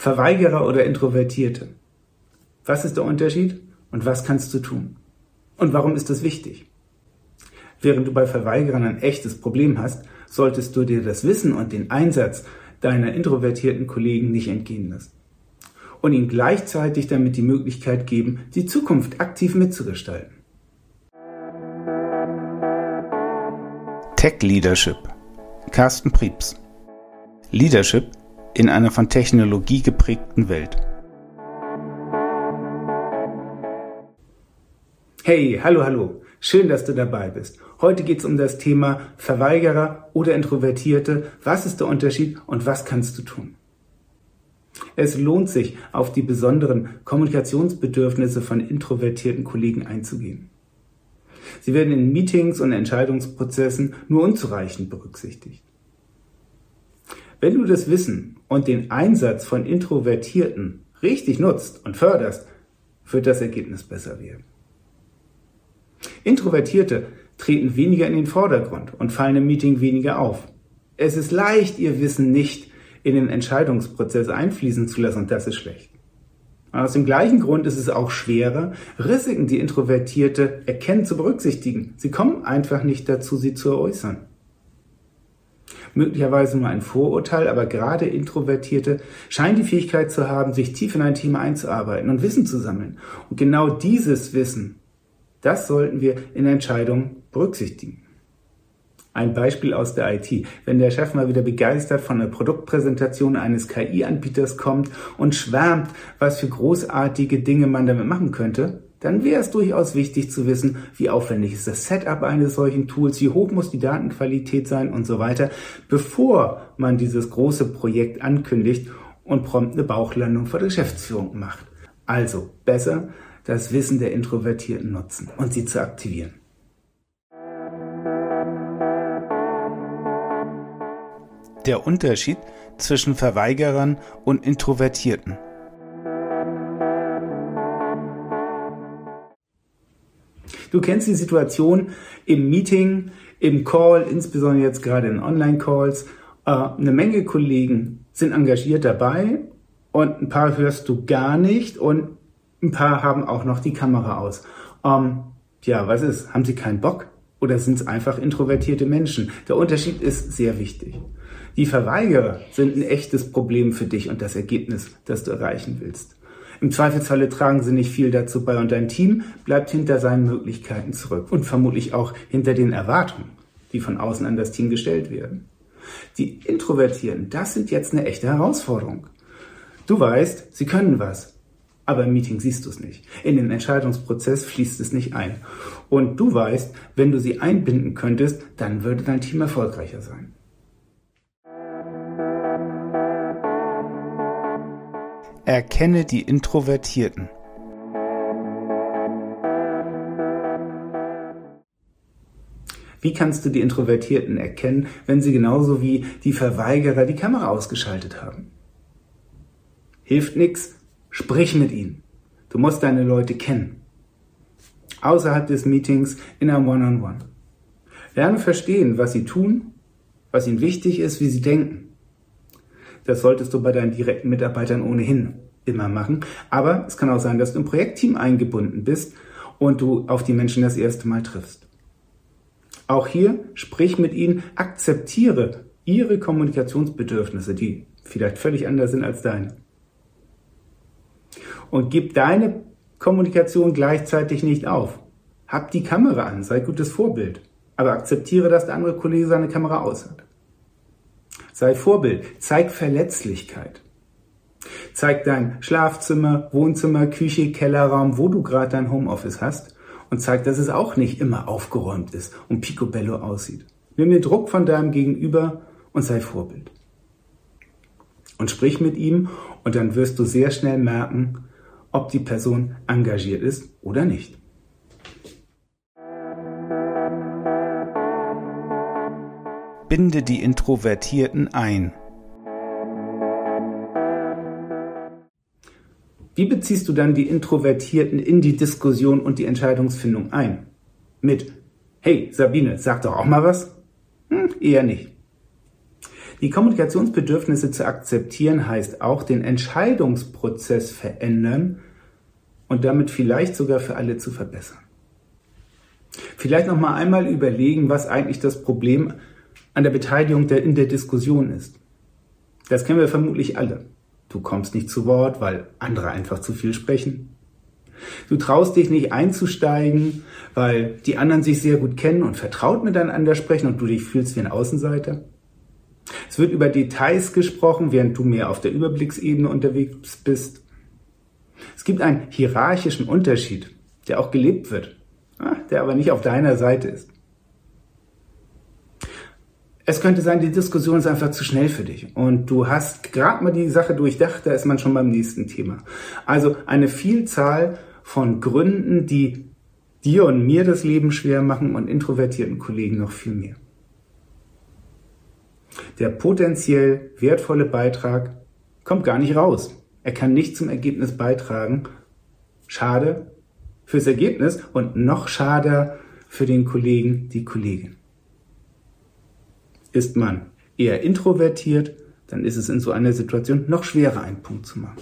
Verweigerer oder Introvertierte? Was ist der Unterschied und was kannst du tun? Und warum ist das wichtig? Während du bei Verweigerern ein echtes Problem hast, solltest du dir das Wissen und den Einsatz deiner introvertierten Kollegen nicht entgehen lassen. Und ihnen gleichzeitig damit die Möglichkeit geben, die Zukunft aktiv mitzugestalten. Tech Leadership. Carsten Prieps. Leadership in einer von Technologie geprägten Welt. Hey, hallo, hallo. Schön, dass du dabei bist. Heute geht es um das Thema Verweigerer oder Introvertierte. Was ist der Unterschied und was kannst du tun? Es lohnt sich, auf die besonderen Kommunikationsbedürfnisse von introvertierten Kollegen einzugehen. Sie werden in Meetings und Entscheidungsprozessen nur unzureichend berücksichtigt. Wenn du das Wissen und den Einsatz von Introvertierten richtig nutzt und förderst, wird das Ergebnis besser werden. Introvertierte treten weniger in den Vordergrund und fallen im Meeting weniger auf. Es ist leicht, ihr Wissen nicht in den Entscheidungsprozess einfließen zu lassen und das ist schlecht. Aus dem gleichen Grund ist es auch schwerer, Risiken, die Introvertierte erkennen, zu berücksichtigen. Sie kommen einfach nicht dazu, sie zu äußern. Möglicherweise nur ein Vorurteil, aber gerade Introvertierte scheinen die Fähigkeit zu haben, sich tief in ein Thema einzuarbeiten und Wissen zu sammeln. Und genau dieses Wissen das sollten wir in Entscheidungen berücksichtigen. Ein Beispiel aus der IT. Wenn der Chef mal wieder begeistert von der Produktpräsentation eines KI-Anbieters kommt und schwärmt, was für großartige Dinge man damit machen könnte, dann wäre es durchaus wichtig zu wissen, wie aufwendig ist das Setup eines solchen Tools, wie hoch muss die Datenqualität sein und so weiter, bevor man dieses große Projekt ankündigt und prompt eine Bauchlandung vor der Geschäftsführung macht. Also besser das Wissen der Introvertierten nutzen und sie zu aktivieren. Der Unterschied zwischen Verweigerern und Introvertierten. Du kennst die Situation im Meeting, im Call, insbesondere jetzt gerade in Online-Calls. Äh, eine Menge Kollegen sind engagiert dabei und ein paar hörst du gar nicht und ein paar haben auch noch die Kamera aus. Ähm, ja, was ist? Haben sie keinen Bock? Oder sind es einfach introvertierte Menschen? Der Unterschied ist sehr wichtig. Die Verweigerer sind ein echtes Problem für dich und das Ergebnis, das du erreichen willst. Im Zweifelsfalle tragen sie nicht viel dazu bei und dein Team bleibt hinter seinen Möglichkeiten zurück und vermutlich auch hinter den Erwartungen, die von außen an das Team gestellt werden. Die Introvertierten, das sind jetzt eine echte Herausforderung. Du weißt, sie können was aber im Meeting siehst du es nicht. In den Entscheidungsprozess fließt es nicht ein. Und du weißt, wenn du sie einbinden könntest, dann würde dein Team erfolgreicher sein. Erkenne die Introvertierten. Wie kannst du die Introvertierten erkennen, wenn sie genauso wie die Verweigerer die Kamera ausgeschaltet haben? Hilft nichts, Sprich mit ihnen. Du musst deine Leute kennen. Außerhalb des Meetings in einem One-on-One. -on -One. Lerne verstehen, was sie tun, was ihnen wichtig ist, wie sie denken. Das solltest du bei deinen direkten Mitarbeitern ohnehin immer machen. Aber es kann auch sein, dass du im Projektteam eingebunden bist und du auf die Menschen das erste Mal triffst. Auch hier sprich mit ihnen, akzeptiere ihre Kommunikationsbedürfnisse, die vielleicht völlig anders sind als deine und gib deine Kommunikation gleichzeitig nicht auf. Hab die Kamera an, sei gutes Vorbild, aber akzeptiere, dass der andere Kollege seine Kamera aus hat. Sei Vorbild, zeig Verletzlichkeit. Zeig dein Schlafzimmer, Wohnzimmer, Küche, Kellerraum, wo du gerade dein Homeoffice hast und zeig, dass es auch nicht immer aufgeräumt ist und picobello aussieht. Nimm dir Druck von deinem Gegenüber und sei Vorbild. Und sprich mit ihm und dann wirst du sehr schnell merken, ob die Person engagiert ist oder nicht. Binde die Introvertierten ein. Wie beziehst du dann die Introvertierten in die Diskussion und die Entscheidungsfindung ein? Mit, hey Sabine, sag doch auch mal was? Hm, eher nicht. Die Kommunikationsbedürfnisse zu akzeptieren heißt auch den Entscheidungsprozess verändern und damit vielleicht sogar für alle zu verbessern. Vielleicht noch mal einmal überlegen, was eigentlich das Problem an der Beteiligung der, in der Diskussion ist. Das kennen wir vermutlich alle. Du kommst nicht zu Wort, weil andere einfach zu viel sprechen. Du traust dich nicht einzusteigen, weil die anderen sich sehr gut kennen und vertraut miteinander sprechen und du dich fühlst wie ein Außenseiter. Es wird über Details gesprochen, während du mehr auf der Überblicksebene unterwegs bist. Es gibt einen hierarchischen Unterschied, der auch gelebt wird, der aber nicht auf deiner Seite ist. Es könnte sein, die Diskussion ist einfach zu schnell für dich und du hast gerade mal die Sache durchdacht, da ist man schon beim nächsten Thema. Also eine Vielzahl von Gründen, die dir und mir das Leben schwer machen und introvertierten Kollegen noch viel mehr. Der potenziell wertvolle Beitrag kommt gar nicht raus. Er kann nicht zum Ergebnis beitragen. Schade fürs Ergebnis und noch schade für den Kollegen, die Kollegin. Ist man eher introvertiert, dann ist es in so einer Situation noch schwerer, einen Punkt zu machen.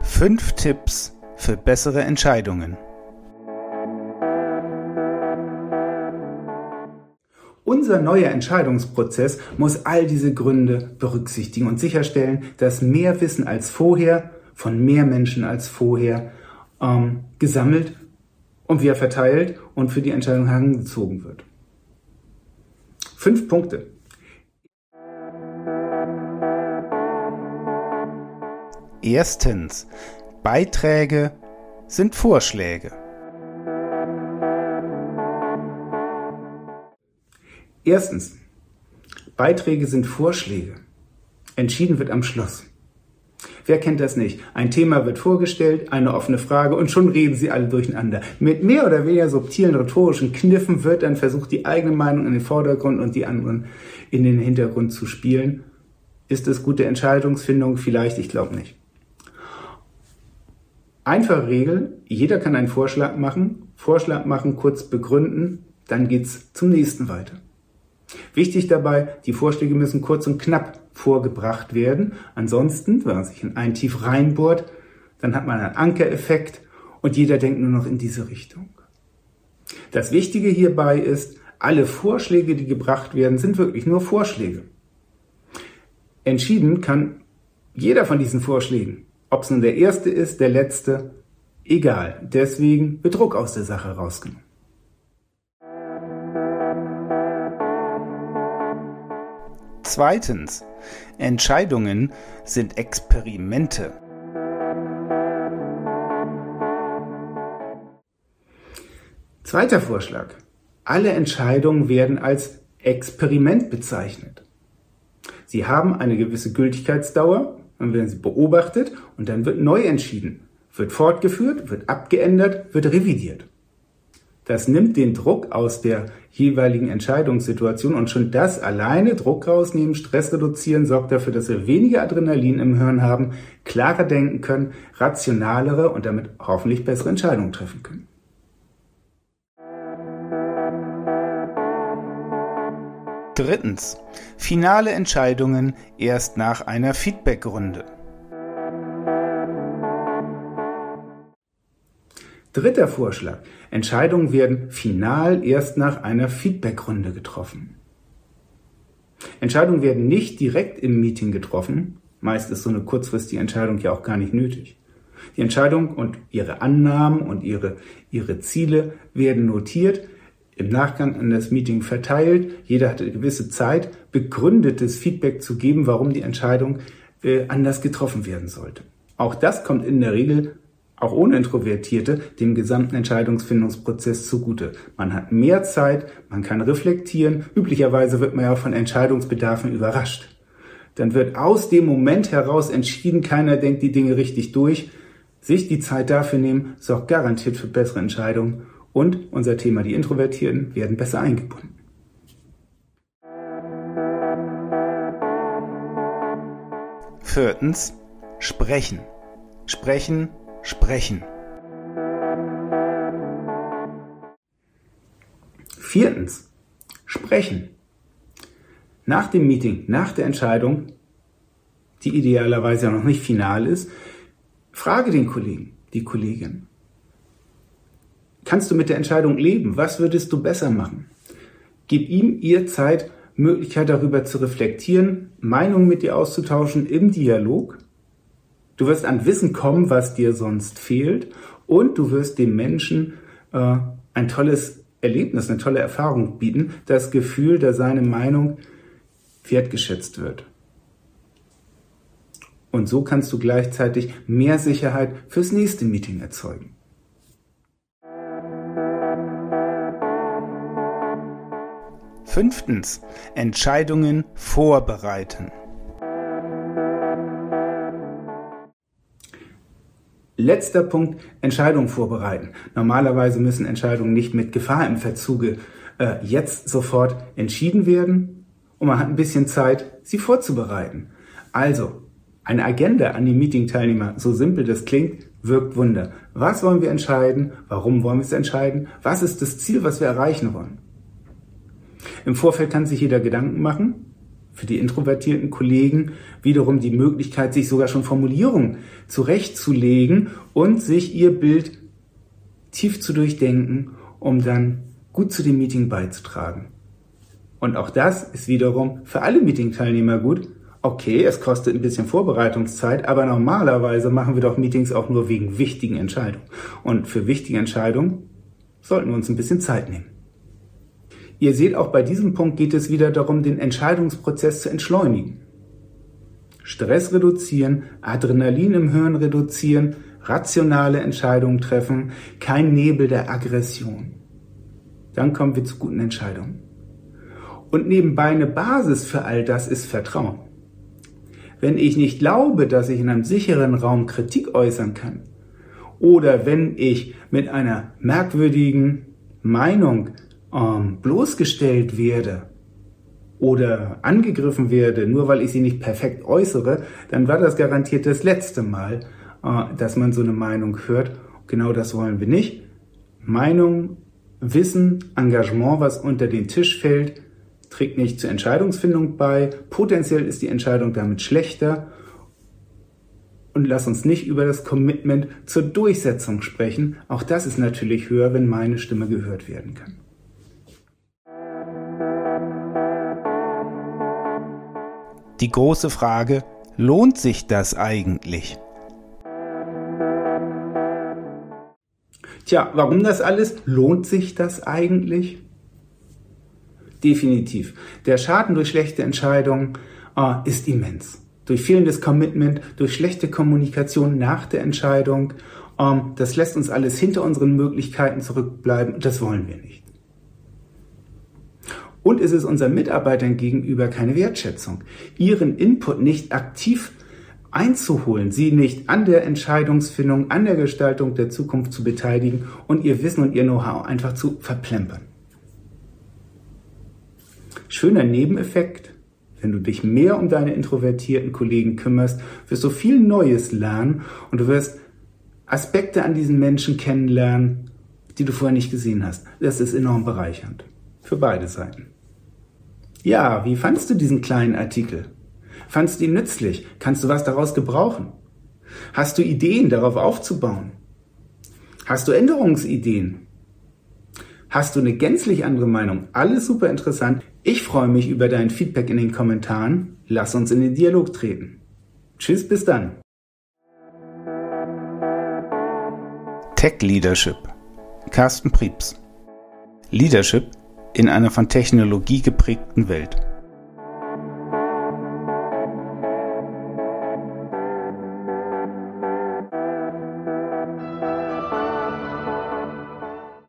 Fünf Tipps für bessere Entscheidungen. Unser neuer Entscheidungsprozess muss all diese Gründe berücksichtigen und sicherstellen, dass mehr Wissen als vorher von mehr Menschen als vorher ähm, gesammelt und wieder verteilt und für die Entscheidung herangezogen wird. Fünf Punkte. Erstens. Beiträge sind Vorschläge. Erstens. Beiträge sind Vorschläge. Entschieden wird am Schluss. Wer kennt das nicht? Ein Thema wird vorgestellt, eine offene Frage und schon reden sie alle durcheinander. Mit mehr oder weniger subtilen rhetorischen Kniffen wird dann versucht, die eigene Meinung in den Vordergrund und die anderen in den Hintergrund zu spielen. Ist es gute Entscheidungsfindung? Vielleicht, ich glaube nicht. Einfache Regel, jeder kann einen Vorschlag machen, Vorschlag machen, kurz begründen, dann geht's zum nächsten weiter. Wichtig dabei, die Vorschläge müssen kurz und knapp vorgebracht werden. Ansonsten, wenn man sich in ein Tief reinbohrt, dann hat man einen Ankereffekt und jeder denkt nur noch in diese Richtung. Das Wichtige hierbei ist, alle Vorschläge, die gebracht werden, sind wirklich nur Vorschläge. Entschieden kann jeder von diesen Vorschlägen. Ob es nun der erste ist, der letzte, egal. Deswegen Bedruck aus der Sache rausgenommen. Zweitens. Entscheidungen sind Experimente. Zweiter Vorschlag. Alle Entscheidungen werden als Experiment bezeichnet. Sie haben eine gewisse Gültigkeitsdauer dann werden sie beobachtet und dann wird neu entschieden, wird fortgeführt, wird abgeändert, wird revidiert. Das nimmt den Druck aus der jeweiligen Entscheidungssituation und schon das alleine Druck rausnehmen, Stress reduzieren, sorgt dafür, dass wir weniger Adrenalin im Hirn haben, klarer denken können, rationalere und damit hoffentlich bessere Entscheidungen treffen können. Drittens. Finale Entscheidungen erst nach einer Feedbackrunde. Dritter Vorschlag. Entscheidungen werden final erst nach einer Feedbackrunde getroffen. Entscheidungen werden nicht direkt im Meeting getroffen. Meist ist so eine kurzfristige Entscheidung ja auch gar nicht nötig. Die Entscheidung und ihre Annahmen und ihre, ihre Ziele werden notiert, im Nachgang an das Meeting verteilt. Jeder hatte eine gewisse Zeit, begründetes Feedback zu geben, warum die Entscheidung äh, anders getroffen werden sollte. Auch das kommt in der Regel, auch ohne Introvertierte, dem gesamten Entscheidungsfindungsprozess zugute. Man hat mehr Zeit, man kann reflektieren. Üblicherweise wird man ja von Entscheidungsbedarfen überrascht. Dann wird aus dem Moment heraus entschieden, keiner denkt die Dinge richtig durch. Sich die Zeit dafür nehmen, sorgt garantiert für bessere Entscheidungen und unser Thema, die Introvertierten, werden besser eingebunden. Viertens, sprechen. Sprechen, sprechen. Viertens, sprechen. Nach dem Meeting, nach der Entscheidung, die idealerweise ja noch nicht final ist, frage den Kollegen, die Kollegin. Kannst du mit der Entscheidung leben? Was würdest du besser machen? Gib ihm, ihr Zeit, Möglichkeit darüber zu reflektieren, Meinungen mit dir auszutauschen im Dialog. Du wirst an Wissen kommen, was dir sonst fehlt und du wirst dem Menschen äh, ein tolles Erlebnis, eine tolle Erfahrung bieten, das Gefühl, dass seine Meinung wertgeschätzt wird. Und so kannst du gleichzeitig mehr Sicherheit fürs nächste Meeting erzeugen. Fünftens. Entscheidungen vorbereiten. Letzter Punkt, Entscheidungen vorbereiten. Normalerweise müssen Entscheidungen nicht mit Gefahr im Verzuge äh, jetzt sofort entschieden werden und man hat ein bisschen Zeit, sie vorzubereiten. Also, eine Agenda an die Meeting-Teilnehmer, so simpel das klingt, wirkt Wunder. Was wollen wir entscheiden? Warum wollen wir es entscheiden? Was ist das Ziel, was wir erreichen wollen? Im Vorfeld kann sich jeder Gedanken machen für die introvertierten Kollegen wiederum die Möglichkeit, sich sogar schon Formulierungen zurechtzulegen und sich ihr Bild tief zu durchdenken, um dann gut zu dem Meeting beizutragen. Und auch das ist wiederum für alle Meeting-Teilnehmer gut. Okay, es kostet ein bisschen Vorbereitungszeit, aber normalerweise machen wir doch Meetings auch nur wegen wichtigen Entscheidungen. Und für wichtige Entscheidungen sollten wir uns ein bisschen Zeit nehmen. Ihr seht, auch bei diesem Punkt geht es wieder darum, den Entscheidungsprozess zu entschleunigen. Stress reduzieren, Adrenalin im Hirn reduzieren, rationale Entscheidungen treffen, kein Nebel der Aggression. Dann kommen wir zu guten Entscheidungen. Und nebenbei eine Basis für all das ist Vertrauen. Wenn ich nicht glaube, dass ich in einem sicheren Raum Kritik äußern kann, oder wenn ich mit einer merkwürdigen Meinung ähm, bloßgestellt werde oder angegriffen werde, nur weil ich sie nicht perfekt äußere, dann war das garantiert das letzte Mal, äh, dass man so eine Meinung hört. Genau das wollen wir nicht. Meinung, Wissen, Engagement, was unter den Tisch fällt, trägt nicht zur Entscheidungsfindung bei. Potenziell ist die Entscheidung damit schlechter. Und lass uns nicht über das Commitment zur Durchsetzung sprechen. Auch das ist natürlich höher, wenn meine Stimme gehört werden kann. Die große Frage, lohnt sich das eigentlich? Tja, warum das alles? Lohnt sich das eigentlich? Definitiv. Der Schaden durch schlechte Entscheidungen äh, ist immens. Durch fehlendes Commitment, durch schlechte Kommunikation nach der Entscheidung. Ähm, das lässt uns alles hinter unseren Möglichkeiten zurückbleiben. Das wollen wir nicht. Und es ist unseren Mitarbeitern gegenüber keine Wertschätzung, ihren Input nicht aktiv einzuholen, sie nicht an der Entscheidungsfindung, an der Gestaltung der Zukunft zu beteiligen und ihr Wissen und ihr Know-how einfach zu verplempern. Schöner Nebeneffekt, wenn du dich mehr um deine introvertierten Kollegen kümmerst, wirst du viel Neues lernen und du wirst Aspekte an diesen Menschen kennenlernen, die du vorher nicht gesehen hast. Das ist enorm bereichernd. Für beide Seiten. Ja, wie fandst du diesen kleinen Artikel? Fandst du ihn nützlich? Kannst du was daraus gebrauchen? Hast du Ideen, darauf aufzubauen? Hast du Änderungsideen? Hast du eine gänzlich andere Meinung? Alles super interessant. Ich freue mich über dein Feedback in den Kommentaren. Lass uns in den Dialog treten. Tschüss, bis dann. Tech Leadership. Carsten Prieps. Leadership in einer von Technologie geprägten Welt.